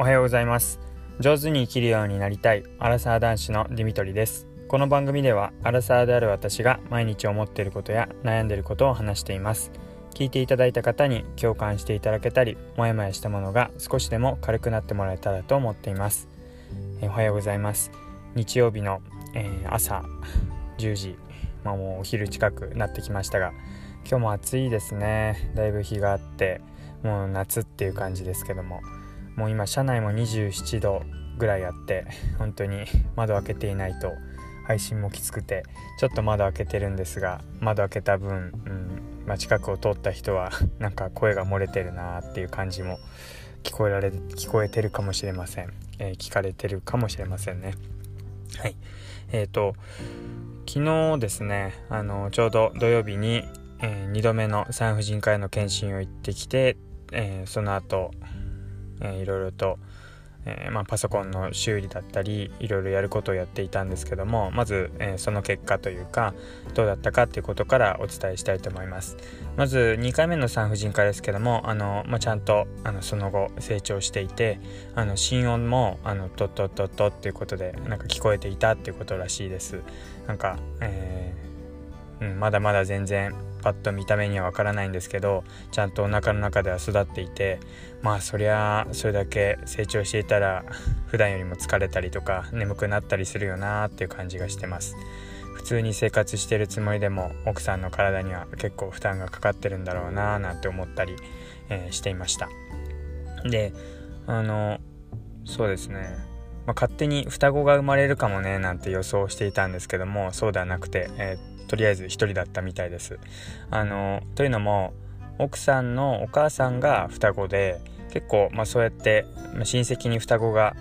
おはようございます。上手に生きるようになりたいアラサー男子のディミトリです。この番組ではアラサーである私が毎日思っていることや悩んでいることを話しています。聞いていただいた方に共感していただけたりもやもやしたものが少しでも軽くなってもらえたらと思っています、おはようございます。日曜日の、えー、朝10時まあもうお昼近くなってきましたが今日も暑いですね。だいぶ日があってもう夏っていう感じですけども。もう今車内も27度ぐらいあって本当に窓開けていないと配信もきつくてちょっと窓開けてるんですが窓開けた分、うんまあ、近くを通った人はなんか声が漏れてるなっていう感じも聞こえられ聞こえてるかもしれません、えー、聞かれてるかもしれませんね。はい。えーと昨日ですねあのちょうど土曜日に、えー、2度目の産婦人科への検診を行ってきて、えー、その後えー、いろいろと、えー、まあ、パソコンの修理だったりいろいろやることをやっていたんですけどもまず、えー、その結果というかどうだったかっていうことからお伝えしたいと思います。まず2回目の産婦人科ですけどもあの、まあ、ちゃんとあのその後成長していてあの心音もあのトットットットっていうことでなんか聞こえていたっていうことらしいです。なんか、えー、うん、まだまだ全然パッと見た目にはわからないんですけどちゃんとお腹の中では育っていてまあそりゃそれだけ成長していたら普段よりも疲れたりとか眠くなったりするよなっていう感じがしてます。普通に生活してるつもりでも奥さんの体には結構負担がかかってるんだろうななんて思ったり、えー、していました。であのそうですね。まあ、勝手に双子が生まれるかもねなんて予想していたんですけどもそうではなくて、えー、とりあえず1人だったみたいです。あのというのも奥さんのお母さんが双子で結構、まあ、そうやって、ま、親戚に双子が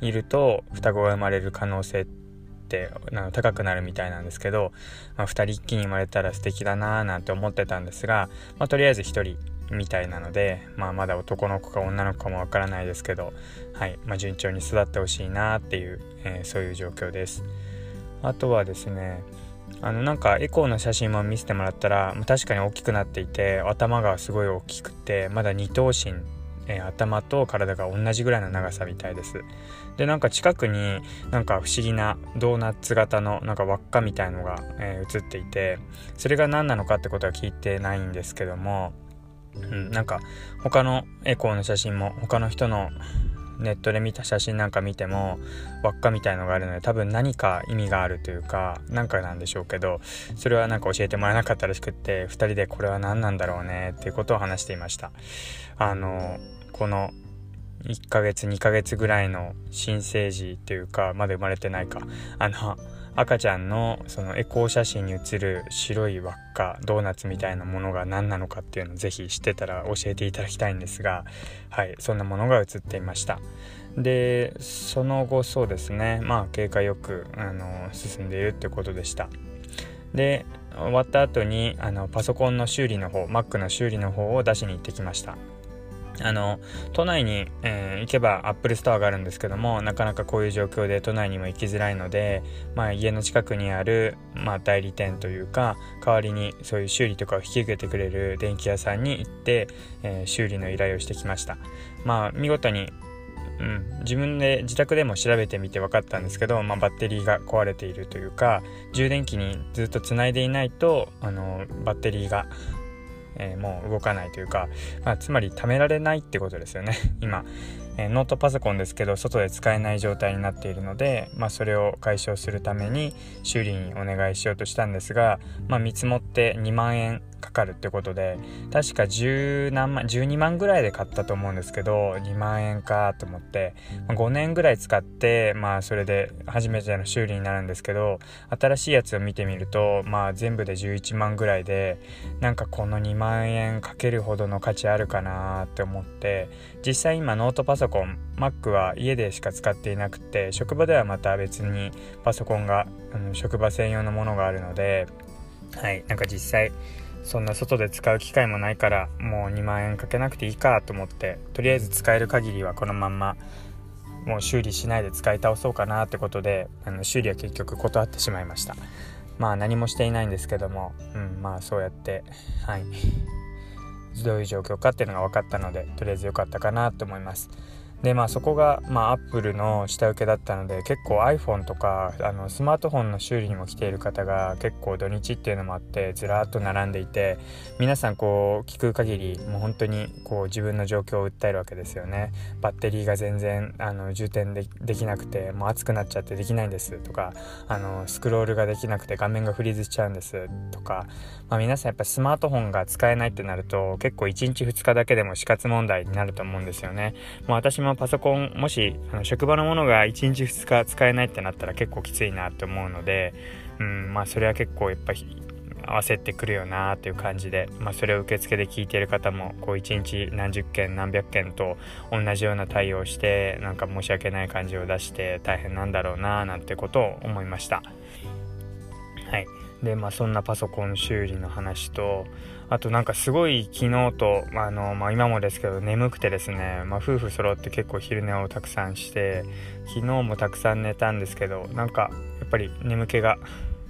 いると双子が生まれる可能性って高くなるみたいなんですけど、まあ、2人一気に生まれたら素敵だなーなんて思ってたんですが、まあ、とりあえず1人みたいなので、まあ、まだ男の子か女の子かもわからないですけど、はいまあ、順調に育ってほしいなっていう、えー、そういう状況です。あとはですねあのなんかエコーの写真も見せてもらったら確かに大きくなっていて頭がすごい大きくてまだ二頭身、え、頭と体が同じぐらいの長さみたいですでなんか近くになんか不思議なドーナツ型のなんか輪っかみたいのが、えー、映っていてそれが何なのかってことは聞いてないんですけどもうん、なんか他のエコーの写真も他の人のネットで見た写真なんか見ても輪っかみたいのがあるので多分何か意味があるというか何かなんでしょうけどそれはなんか教えてもらえなかったらしくって2人でこれは何なんだろうねっていうことを話していました。あのこの1ヶ月2ヶ月ぐらいの新生児っていうかまだ生まれてないか。あの赤ちゃんのそのエコー写真に写る白い輪っかドーナツみたいなものが何なのかっていうのを是非知ってたら教えていただきたいんですがはいそんなものが写っていました。でその後そうですね。まあ経過よくあの進んでいるってことでした。で終わった後にあのパソコンの修理の方 Mac の修理の方を出しに行ってきました。あの都内に、えー、行けば Apple Store があるんですけどもなかなかこういう状況で都内にも行きづらいので、まあ、家の近くにある、まあ、代理店というか代わりにそういう修理とかを引き受けてくれる電気屋さんに行って、えー、修理の依頼をしてきました。まあ見事にうん、自分で自宅でも調べてみて分かったんですけど、まあ、バッテリーが壊れているというか充電器にずっとつないでいないとあのバッテリーがえー、もう動かないというか、まあ、つまり貯められないってことですよね。今、えー、ノートパソコンですけど外で使えない状態になっているので、まあ、それを解消するために修理にお願いしようとしたんですが、まあ、見積もって2万円かかるってことで確か10何万12万ぐらいで買ったと思うんですけど2万円かと思って、ま、5年ぐらい使ってまあそれで初めての修理になるんですけど新しいやつを見てみるとまあ全部で11万ぐらいでなんかこの2万円かけるほどの価値あるかなって思って実際今ノートパソコン Mac は家でしか使っていなくて職場ではまた別にパソコンがあの職場専用のものがあるのではいなんか実際そんな外で使う機会もないからもう2万円かけなくていいかと思ってとりあえず使える限りはこのまんまもう修理しないで使い倒そうかなってことであの修理は結局断ってしまいました。まあ何もしていないんですけども、うん、まあそうやってはいどういう状況かっていうのが分かったのでとりあえず良かったかなと思います。でまあそこが、まあ、アップルの下請けだったので結構 iPhone とかあのスマートフォンの修理にも来ている方が結構土日っていうのもあってずらっと並んでいて皆さんこう聞く限りもう本当にこう自分の状況を訴えるわけですよね。バッテリーが全然あの充填でできなくてもう熱くなっちゃってできないんですとかあのスクロールができなくて画面がフリーズしちゃうんですとか、まあ、皆さんやっぱスマートフォンが使えないってなると結構1日2日だけでも死活問題になると思うんですよね。もう私ものパソコンもしあの職場のものが1日2日使えないってなったら結構きついなって思うので、うん、まあそれは結構やっぱり焦ってくるよなっていう感じで、まあ、それを受付で聞いてる方もこう1日何十件何百件と同じような対応してなんか申し訳ない感じを出して大変なんだろうななんてことを思いました。はいでまあそんなパソコン修理の話とあとなんかすごい昨日と、あのまあ、今もですけど眠くてですね、まあ、夫婦揃って結構昼寝をたくさんして昨日もたくさん寝たんですけどなんかやっぱり眠気が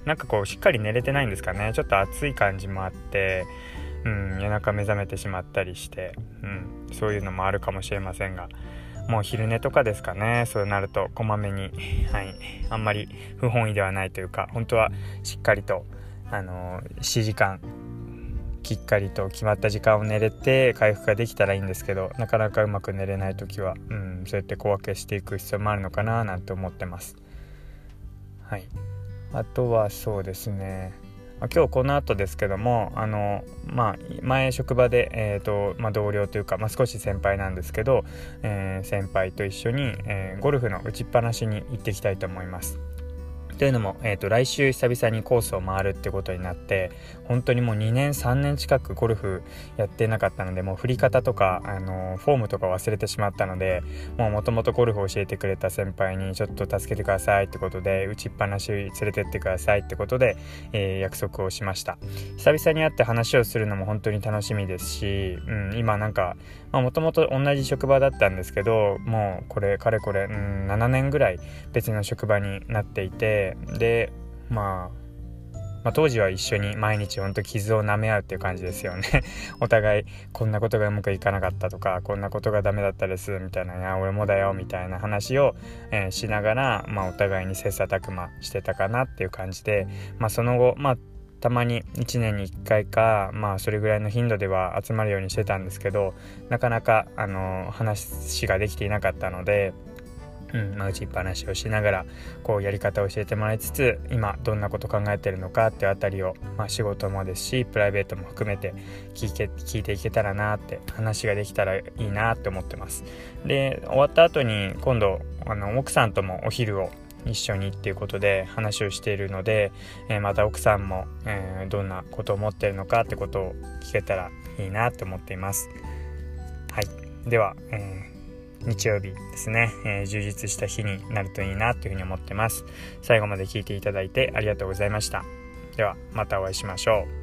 なんかこうしっかり寝れてないんですかね。ちょっと暑い感じもあってうん夜中目覚めてしまったりして、うん、そういうのもあるかもしれませんがもう昼寝とかですかね。そうなるとこまめにはい。あんまり不本意ではないというか本当はしっかりとあの7時間きっかりと決まった時間を寝れて回復ができたらいいんですけどなかなかうまく寝れない時は、うん、そうやって小分けしていく必要もあるのかななんて思ってます。はい、あとはそうですね。今日この後ですけどもあの、まあ、前職場で、えーとまあ、同僚というか、まあ、少し先輩なんですけど、えー、先輩と一緒に、えー、ゴルフの打ちっぱなしに行ってきたいと思います。というのも、えーと、来週久々にコースを回るってことになって本当にもう2年3年近くゴルフやってなかったのでもう振り方とか、あのフォームとか忘れてしまったのでもともとゴルフを教えてくれた先輩にちょっと助けてくださいってことで打ちっぱなし連れてってくださいってことで、えー、約束をしました。久々に会って話をするのも本当に楽しみですし、うん、今なんかもともと同じ職場だったんですけどもうこれかれこれ、うん、7年ぐらい別の職場になっていてで、まあ、まあ、当時は一緒に毎日ほんと傷を舐め合うっていう感じですよね。お互いこんなことがうまくいかなかったとかこんなことがダメだったですみたいな「いや俺もだよ」みたいな話を、えー、しながら、まあ、お互いに切磋琢磨してたかなっていう感じで、まあ、その後まあたまに1年に1回かまあそれぐらいの頻度では集まるようにしてたんですけどなかなかあの話ができていなかったのでうん。まあ、打ちっぱなしをしながらこうやり方を教えてもらいつつ今どんなこと考えてるのかっていうあたりを、まあ、仕事もですしプライベートも含めて聞いて聞いていけたらなって話ができたらいいなって思ってます。で終わった後に今度あの奥さんともお昼を一緒にっていうことで話をしているので、えー、また奥さんも、えー、どんなことを思ってるのかってことを聞けたらいいなって思っています。はい。では、えー日曜日ですね、えー、充実した日になるといいなというふうに思ってます。最後まで聞いていただいてありがとうございました。ではまたお会いしましょう。